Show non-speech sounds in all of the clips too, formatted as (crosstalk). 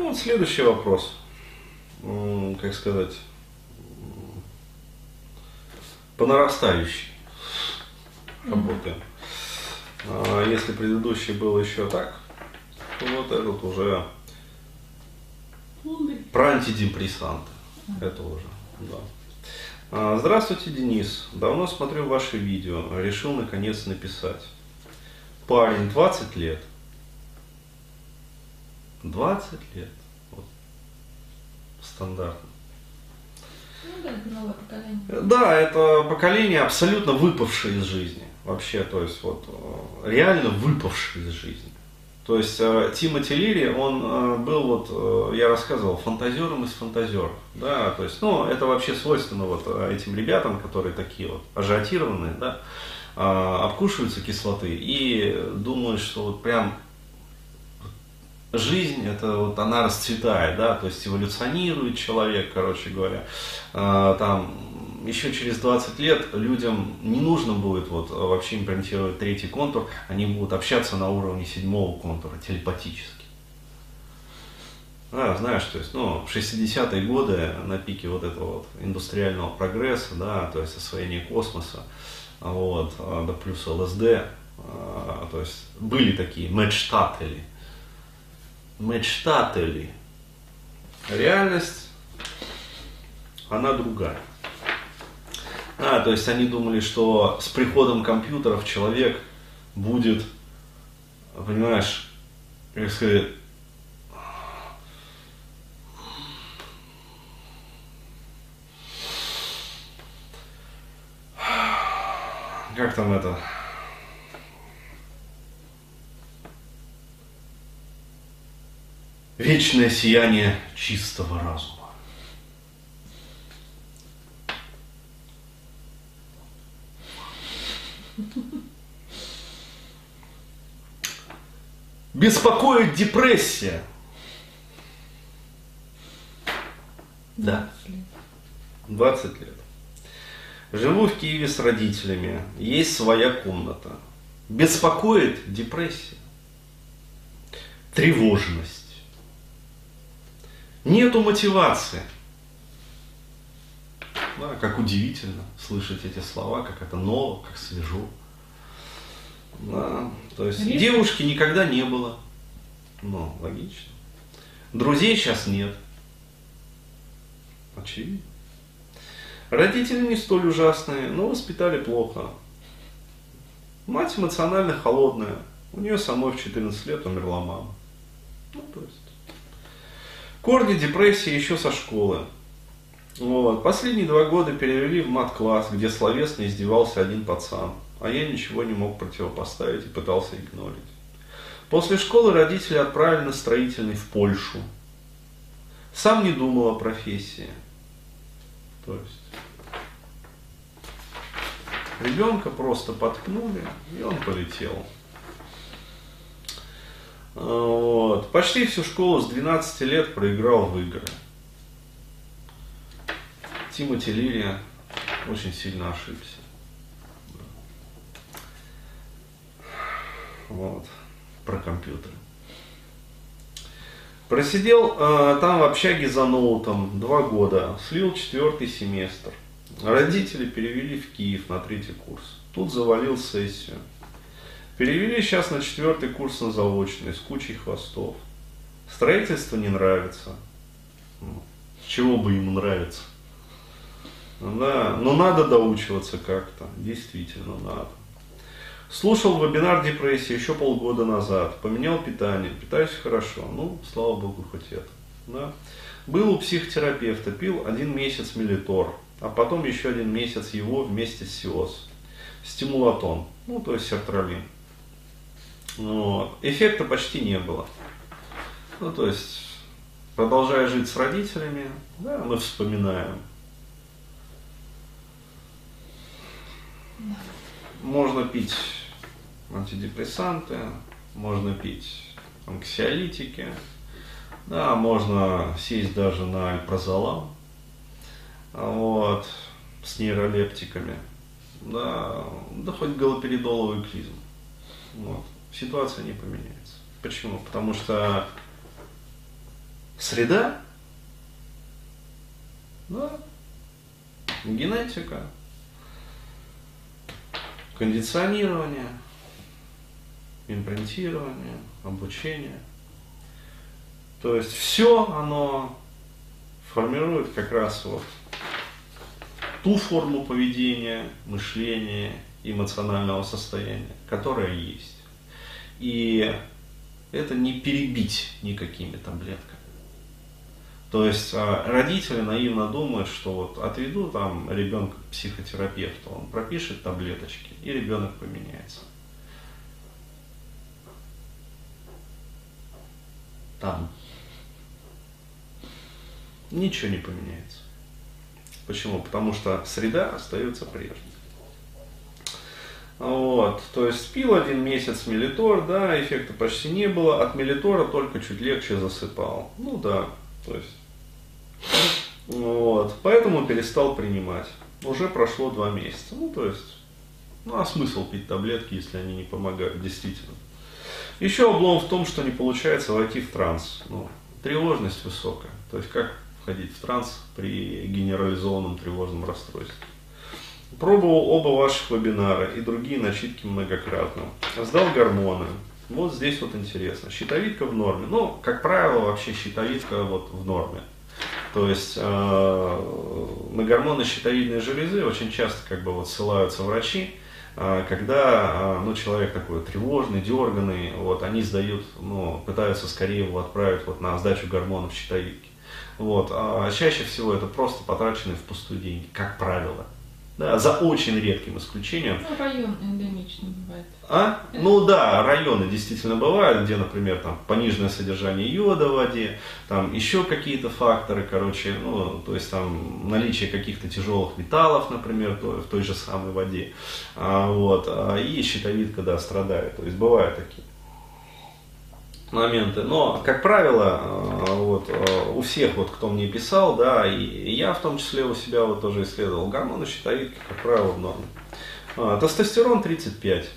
Ну, вот следующий вопрос. Как сказать, по нарастающей работаем. А если предыдущий был еще так, то вот этот уже про антидепрессанты. Это уже, да. А, здравствуйте, Денис. Давно смотрю ваши видео. Решил наконец написать. Парень, 20 лет. 20 лет. Вот. Стандартно. Ну да, это новое поколение. Да, это поколение абсолютно выпавшее из жизни. Вообще, то есть вот э, реально выпавшее из жизни. То есть э, Тимоти Лири, он э, был вот, я рассказывал, фантазером из фантазеров. Да, то есть, ну, это вообще свойственно вот этим ребятам, которые такие вот ажиотированные, да, обкушиваются кислоты и думают, что вот прям жизнь, это вот она расцветает, да, то есть эволюционирует человек, короче говоря, а, там еще через 20 лет людям не нужно будет вот вообще имплантировать третий контур, они будут общаться на уровне седьмого контура телепатически. Да, знаешь, то есть, ну, в 60-е годы на пике вот этого вот индустриального прогресса, да, то есть освоения космоса, вот, а, да плюс ЛСД, а, то есть были такие мечтатели, мечтатели. Реальность, она другая. А, то есть они думали, что с приходом компьютеров человек будет, понимаешь, как сказать, как там это, вечное сияние чистого разума. Беспокоит депрессия. Да. 20 лет. Живу в Киеве с родителями. Есть своя комната. Беспокоит депрессия. Тревожность Нету мотивации. Да, как удивительно слышать эти слова, как это ново, как свежо. Да, то есть Риск. девушки никогда не было. Ну, логично. Друзей сейчас нет. Очевидно. Родители не столь ужасные, но воспитали плохо. Мать эмоционально холодная. У нее самой в 14 лет умерла мама. Ну, то есть. Корни депрессии еще со школы. Вот. Последние два года перевели в мат-класс, где словесно издевался один пацан, а я ничего не мог противопоставить и пытался игнорить. После школы родители отправили на строительный в Польшу. Сам не думал о профессии. То есть ребенка просто подкнули, и он полетел. Вот. Почти всю школу с 12 лет проиграл в игры. Тимоти Лирия очень сильно ошибся. Вот. Про компьютеры. Просидел э, там в общаге за ноутом два года, слил четвертый семестр. Родители перевели в Киев на третий курс. Тут завалил сессию. Перевели сейчас на четвертый курс на заочный с кучей хвостов. Строительство не нравится. Ну, чего бы ему нравиться? Да, но надо доучиваться как-то. Действительно надо. Слушал вебинар депрессии еще полгода назад. Поменял питание. Питаюсь хорошо. Ну, слава богу, хоть это. Да. Был у психотерапевта. Пил один месяц мелитор. А потом еще один месяц его вместе с СИОС. Стимулатон. Ну, то есть сертралин. Вот. Эффекта почти не было. Ну, то есть, продолжая жить с родителями, да, мы вспоминаем. Можно пить антидепрессанты, можно пить анксиолитики, да, можно сесть даже на альпрозолам, вот, с нейролептиками, да, да хоть галоперидоловый клизм. Вот ситуация не поменяется. Почему? Потому что Среда? Да. Генетика. Кондиционирование. Импринтирование. Обучение. То есть все оно формирует как раз вот ту форму поведения, мышления, эмоционального состояния, которое есть. И это не перебить никакими таблетками. То есть а, родители наивно думают, что вот отведу там ребенка к психотерапевту, он пропишет таблеточки, и ребенок поменяется. Там ничего не поменяется. Почему? Потому что среда остается прежней. Вот, то есть пил один месяц мелитор, да, эффекта почти не было, от мелитора только чуть легче засыпал. Ну да, то есть, вот, поэтому перестал принимать. Уже прошло два месяца, ну то есть, ну а смысл пить таблетки, если они не помогают, действительно. Еще облом в том, что не получается войти в транс. Ну, тревожность высокая. То есть как входить в транс при генерализованном тревожном расстройстве. Пробовал оба ваших вебинара и другие начитки многократно. Сдал гормоны. Вот здесь вот интересно. Щитовидка в норме. Ну, как правило, вообще щитовидка вот в норме. То есть э, на гормоны щитовидной железы очень часто как бы вот ссылаются врачи, э, когда э, ну, человек такой тревожный, дерганный, вот, они сдают, ну, пытаются скорее его отправить вот, на сдачу гормонов щитовидки. Вот. А чаще всего это просто потраченные впустую деньги, как правило. Да, за очень редким исключением. Ну, район эндемичный бывает. А? Ну да, районы действительно бывают, где, например, там пониженное содержание йода в воде, там еще какие-то факторы, короче, ну, то есть там наличие каких-то тяжелых металлов, например, в той же самой воде. А, вот, а, и щитовидка, да, страдает. То есть бывают такие моменты. Но, как правило, э, вот, э, у всех, вот, кто мне писал, да, и я в том числе у себя вот тоже исследовал, гормоны щитовидки, как правило, в норме. А, тестостерон 35.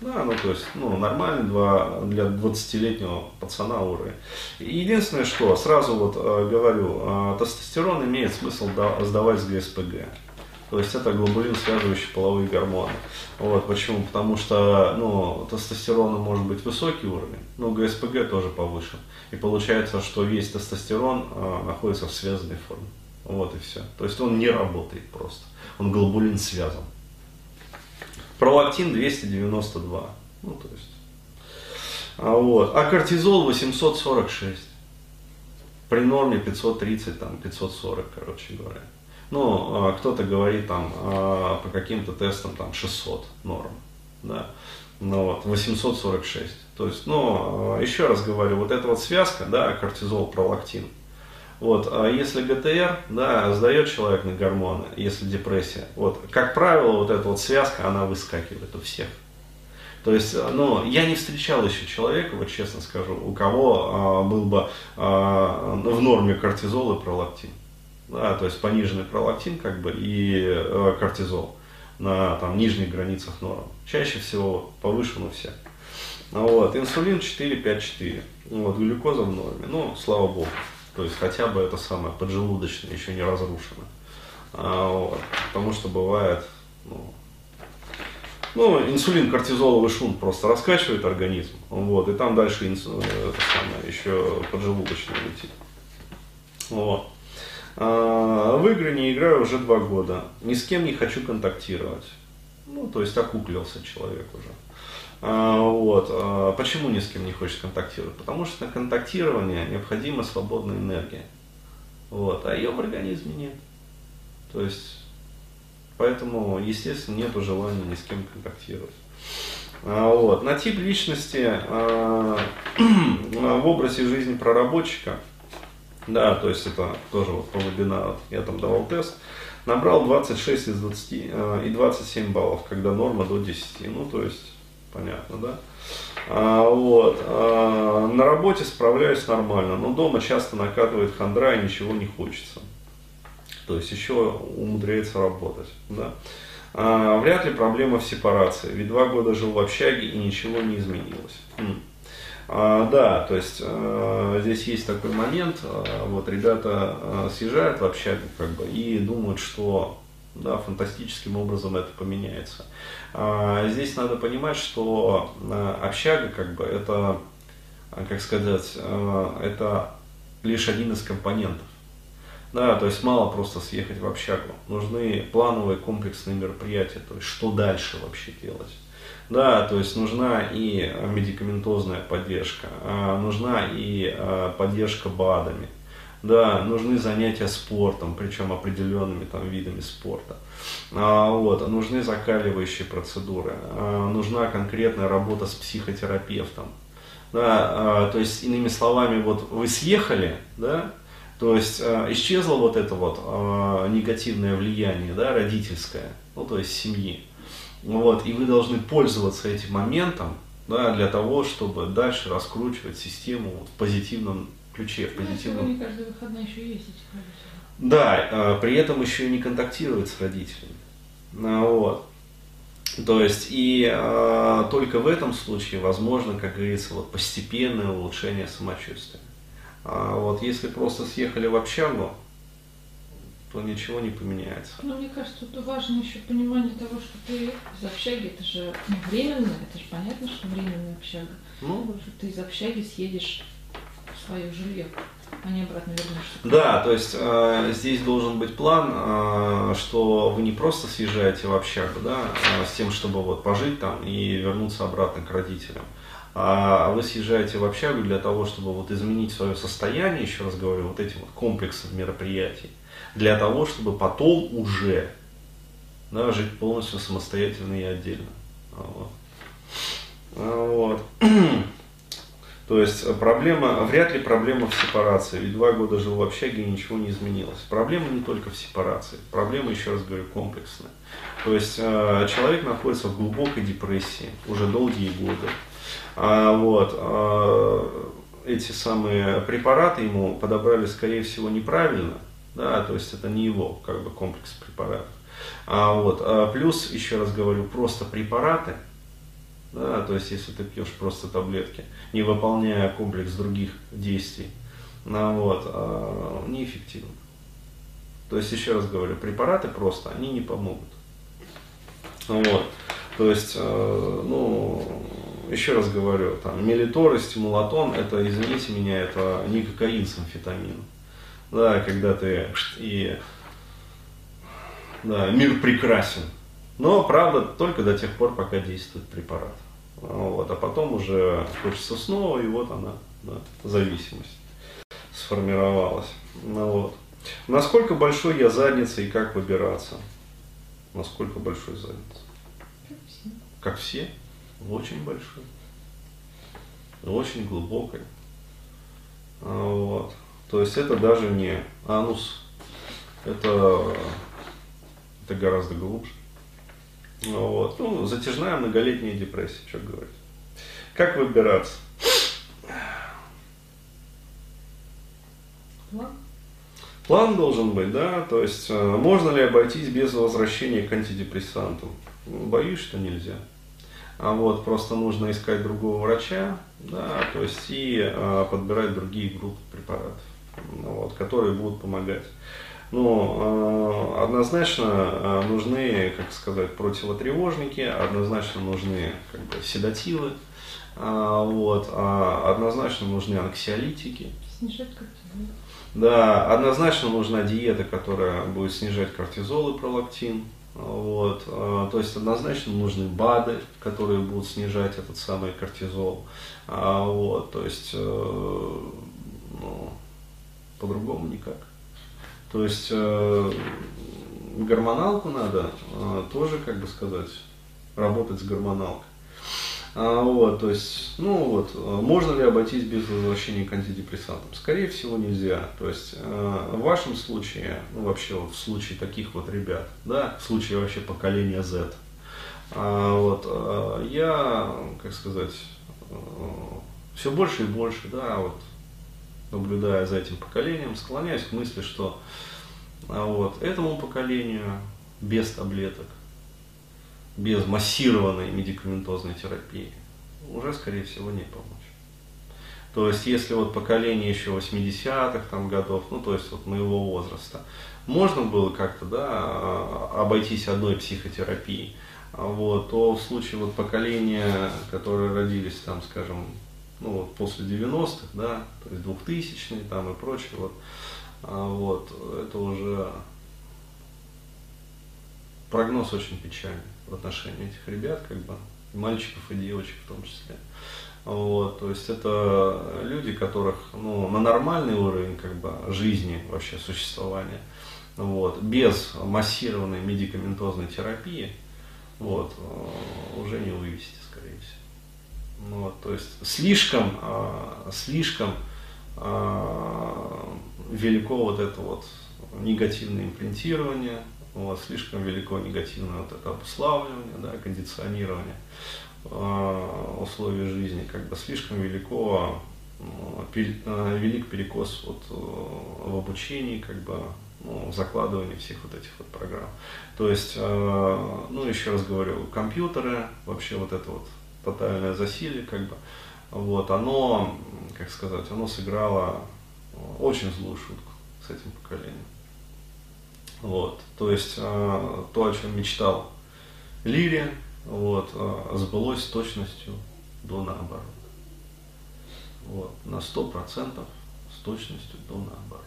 Да, ну то есть, ну, нормальный два, для 20-летнего пацана уровень. Единственное, что сразу вот э, говорю, тестостерон имеет смысл да, сдавать с ГСПГ. То есть это глобулин, связывающий половые гормоны. Вот, почему? Потому что ну, тестостерона может быть высокий уровень, но ГСПГ тоже повышен. И получается, что весь тестостерон э, находится в связанной форме. Вот и все. То есть он не работает просто. Он глобулин связан. Пролактин 292. Ну, то есть. А, вот. а кортизол 846. При норме 530, там, 540, короче говоря. Ну, а, кто-то говорит там а, по каким-то тестам там 600 норм, да, ну вот, 846. То есть, ну, а, еще раз говорю, вот эта вот связка, да, кортизол, пролактин, вот, а если ГТР, да, сдает человек на гормоны, если депрессия, вот, как правило, вот эта вот связка, она выскакивает у всех. То есть, ну, я не встречал еще человека, вот честно скажу, у кого а, был бы а, в норме кортизол и пролактин да, то есть пониженный пролактин как бы и э, кортизол на там, нижних границах норм. Чаще всего повышен у всех. Вот, инсулин 4-5-4, вот, глюкоза в норме, ну, слава богу, то есть хотя бы это самое поджелудочное еще не разрушено. А, вот, потому что бывает, ну, ну, инсулин, кортизоловый шум просто раскачивает организм, вот, и там дальше инсу, это самое, еще поджелудочное летит. Вот. А, в игры не играю уже два года. Ни с кем не хочу контактировать. Ну, то есть окуклился человек уже. А, вот. А, почему ни с кем не хочет контактировать? Потому что на контактирование необходима свободная энергия. Вот. А ее в организме нет. То есть, поэтому, естественно, нет желания ни с кем контактировать. Вот. На тип личности (clears throat) в образе жизни проработчика – да, то есть это тоже вот по вебинару я там давал тест. Набрал 26 из 20 э, и 27 баллов, когда норма до 10. Ну, то есть, понятно, да? А, вот. А, на работе справляюсь нормально, но дома часто накатывает хандра и ничего не хочется. То есть еще умудряется работать. Да? А, вряд ли проблема в сепарации, ведь два года жил в общаге и ничего не изменилось. Хм. А, да, то есть а, здесь есть такой момент, а, вот ребята а, съезжают в общагу как бы и думают, что да, фантастическим образом это поменяется. А, здесь надо понимать, что а, общага как бы это, как сказать, а, это лишь один из компонентов. Да, то есть мало просто съехать в общагу. Нужны плановые комплексные мероприятия, то есть что дальше вообще делать. Да, то есть нужна и медикаментозная поддержка, а, нужна и а, поддержка БАДами, да, нужны занятия спортом, причем определенными там видами спорта. А, вот, нужны закаливающие процедуры, нужна конкретная работа с психотерапевтом. Да, то есть, иными словами, вот вы съехали, да, то есть исчезло вот это вот негативное влияние, да, родительское, ну то есть семьи. Вот, и вы должны пользоваться этим моментом да, для того, чтобы дальше раскручивать систему в позитивном ключе, в Ну, позитивном... не каждый выходной еще к родителям. Да, э, при этом еще и не контактировать с родителями. Ну, Вот. То есть и э, только в этом случае возможно, как говорится, вот постепенное улучшение самочувствия. А вот если просто съехали в общагу, то ничего не поменяется. Ну, мне кажется, тут важно еще понимание того, что ты из общаги, это же ну, временно, это же понятно, что временная общага. Ну, Что ты из общаги съедешь в свое жилье, а не обратно вернешься. Да, то есть э, здесь должен быть план, э, что вы не просто съезжаете в общагу, да, э, с тем, чтобы вот пожить там и вернуться обратно к родителям, а вы съезжаете в общагу для того, чтобы вот изменить свое состояние, еще раз говорю, вот этим вот комплексом мероприятий, для того, чтобы потом уже да, жить полностью самостоятельно и отдельно. А Вот. А Вот. (clears throat) То есть э, проблема, вряд ли проблема в сепарации. Ведь два года жил в общаге и ничего не изменилось. Проблема не только в сепарации. Проблема, еще раз говорю, комплексная. То есть э, человек находится в глубокой депрессии уже долгие годы. А, вот, а, эти самые препараты ему подобрали, скорее всего, неправильно. Да, то есть это не его как бы комплекс препаратов. А, вот, а, плюс, еще раз говорю, просто препараты, да, то есть если ты пьешь просто таблетки, не выполняя комплекс других действий, ну, вот, а, неэффективно. То есть, еще раз говорю, препараты просто, они не помогут. Вот. То есть, э, ну, еще раз говорю, там, мелитор и стимулатон, это, извините меня, это не кокаин с амфетамином. Да, когда ты и да, мир прекрасен. Но, правда, только до тех пор, пока действует препарат. Вот, а потом уже хочется снова, и вот она, да, зависимость сформировалась. Ну, вот. Насколько большой я задница и как выбираться? Насколько большой задница? Как все. Очень большой. Очень глубокой. А, Вот. То есть это даже не анус. Это, это гораздо глубже. Ну, Вот. Ну, затяжная многолетняя депрессия, что говорить. Как выбираться? План? План должен быть, да, то есть э, можно ли обойтись без возвращения к антидепрессантам? Ну, Боюсь, что нельзя. А вот просто нужно искать другого врача, да, то есть и э, подбирать другие группы препаратов, вот, которые будут помогать. Ну, э, однозначно э, нужны, как сказать, противотревожники, однозначно нужны как бы, седативы, а, вот, а однозначно нужны анксиолитики, Снижать кортизол. да, однозначно нужна диета, которая будет снижать кортизол и пролактин. Вот. а, То есть однозначно нужны БАДы, которые будут снижать этот самый кортизол. А, Вот. То есть э, ну, по-другому никак. То есть э, гормоналку надо э, тоже, как бы сказать, работать с гормоналкой. А, вот, то есть, ну вот, э, можно ли обойтись без возвращения к антидепрессантам? Скорее всего нельзя. То есть, э, в вашем случае, ну вообще вот в случае таких вот ребят, да, в случае вообще поколения Z, а, вот, э, я, как сказать, все больше и больше, да, вот, наблюдая за этим поколением, склоняюсь к мысли, что а, вот, этому поколению без таблеток, без массированной медикаментозной терапии уже, скорее всего, не помочь. То есть, если вот поколение еще 80-х там годов, ну, то есть вот моего возраста, можно было как-то, да, обойтись одной психотерапией, вот, то в случае вот поколения, которые родились там, скажем, ну вот после 90-х, да, то есть 2000-е там и прочее, вот, а, вот, это уже прогноз очень печальный в отношении этих ребят, как бы, и мальчиков и девочек в том числе. Вот, то есть это люди, которых ну, на нормальный уровень как бы, жизни, вообще существования, вот, без массированной медикаментозной терапии, вот, э, уже не вывести, скорее всего. Ну, вот, то есть слишком, э, слишком э, велико вот это вот негативное имплантирование, вот, слишком велико негативное вот это обуславливание, да, кондиционирование условий жизни, как бы слишком велико велик перекос вот в обучении, как бы ну, закладывание всех вот этих вот программ. То есть, э, ну, еще раз говорю, компьютеры, вообще вот это вот тотальное засилие, как бы, вот, оно, как сказать, оно сыграло очень злую шутку с этим поколением. Вот, то есть, э, то, о чем мечтал Лири, вот, э, сбылось с точностью до наоборот. Вот, на сто процентов с точностью до наоборот.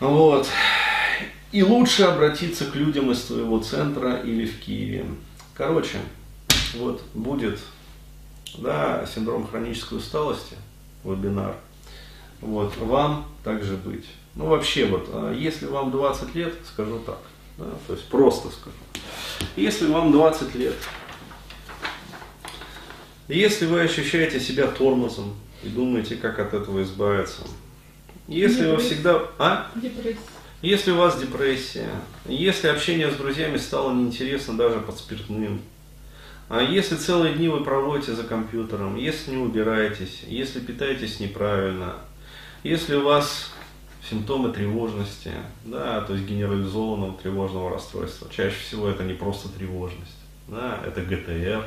Вот. И лучше обратиться к людям из твоего центра или в Киеве. Короче, вот будет да, синдром хронической усталости, вебинар. Вот, вам также быть. Ну, вообще, вот, а если вам 20 лет, скажу так, да, то есть просто скажу. Если вам 20 лет, если вы ощущаете себя тормозом и думаете, как от этого избавиться, если вы всегда... А? Депрессия. Если у вас депрессия, если общение с друзьями стало неинтересно даже под спиртным, а если целые дни вы проводите за компьютером, если не убираетесь, если питаетесь неправильно, если у вас симптомы тревожности, да, то есть генерализованного тревожного расстройства, чаще всего это не просто тревожность, да, это ГТР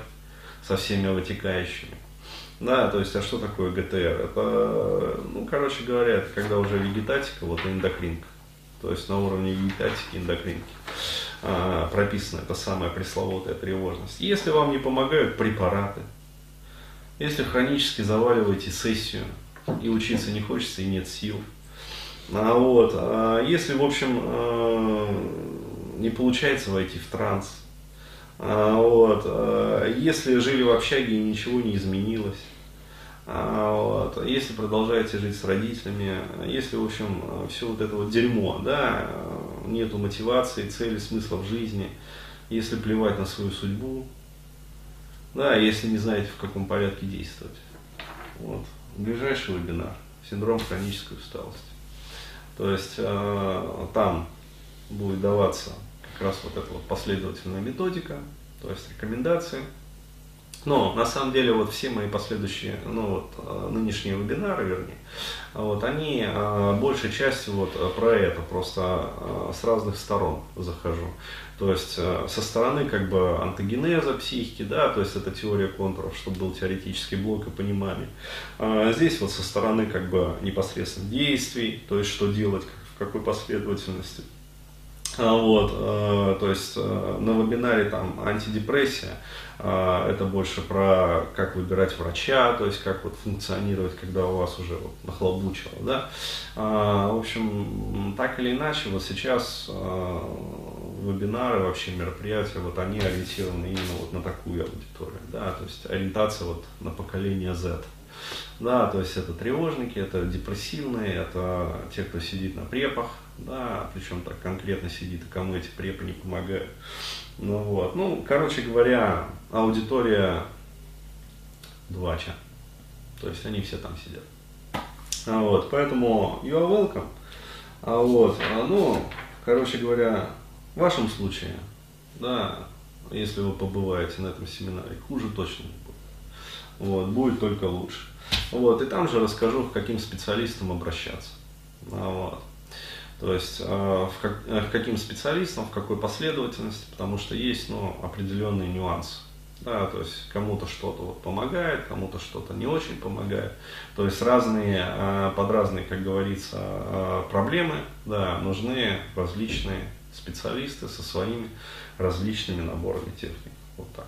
со всеми вытекающими. Да, то есть, а что такое ГТР? Это, ну, короче говоря, это когда уже вегетатика, вот эндокринка. То есть на уровне вегетатики, эндокринки а, прописана эта самая пресловутая тревожность. Если вам не помогают препараты, если хронически заваливаете сессию, и учиться не хочется, и нет сил, а вот, а если, в общем, не получается войти в транс, вот, если жили в общаге и ничего не изменилось, вот. Если продолжаете жить с родителями, если, в общем, все вот это вот дерьмо, да, нету мотивации, цели, смысла в жизни, если плевать на свою судьбу, да, если не знаете, в каком порядке действовать. Вот. Ближайший вебинар. Синдром хронической усталости. То есть э, там будет даваться как раз вот эта вот последовательная методика, то есть рекомендации, но на самом деле вот все мои последующие, ну вот э, нынешние вебинары, вернее, вот они э, большей частью вот про это, просто э, с разных сторон захожу. То есть со стороны как бы антогенеза психики, да, то есть это теория контуров, чтобы был теоретический блок и понимание. А здесь вот со стороны как бы непосредственно действий, то есть что делать, в какой последовательности. А вот, то есть на вебинаре там антидепрессия, а, это больше про как выбирать врача, то есть как вот функционировать, когда у вас уже вот нахлобучило, да. А, в общем, так или иначе, вот сейчас вебинары, вообще мероприятия, вот они ориентированы именно вот на такую аудиторию, да, то есть ориентация вот на поколение Z. Да, то есть это тревожники, это депрессивные, это те, кто сидит на препах, да, причем так конкретно сидит, и кому эти препы не помогают. Ну вот, ну, короче говоря, аудитория двача. То есть они все там сидят. А вот, поэтому you are welcome. А вот, а, ну, короче говоря, в вашем случае, да, если вы побываете на этом семинаре, хуже точно не будет. Вот, будет только лучше. Вот, и там же расскажу, к каким специалистам обращаться. А вот. То есть э, в как, э, к каким специалистам, в какой последовательности, потому что есть ну, определенные нюансы. Да, то есть кому-то что-то вот помогает, кому-то что-то не очень помогает. То есть разные, а, под разные, как говорится, проблемы да, нужны различные специалисты со своими различными наборами техник. Вот так.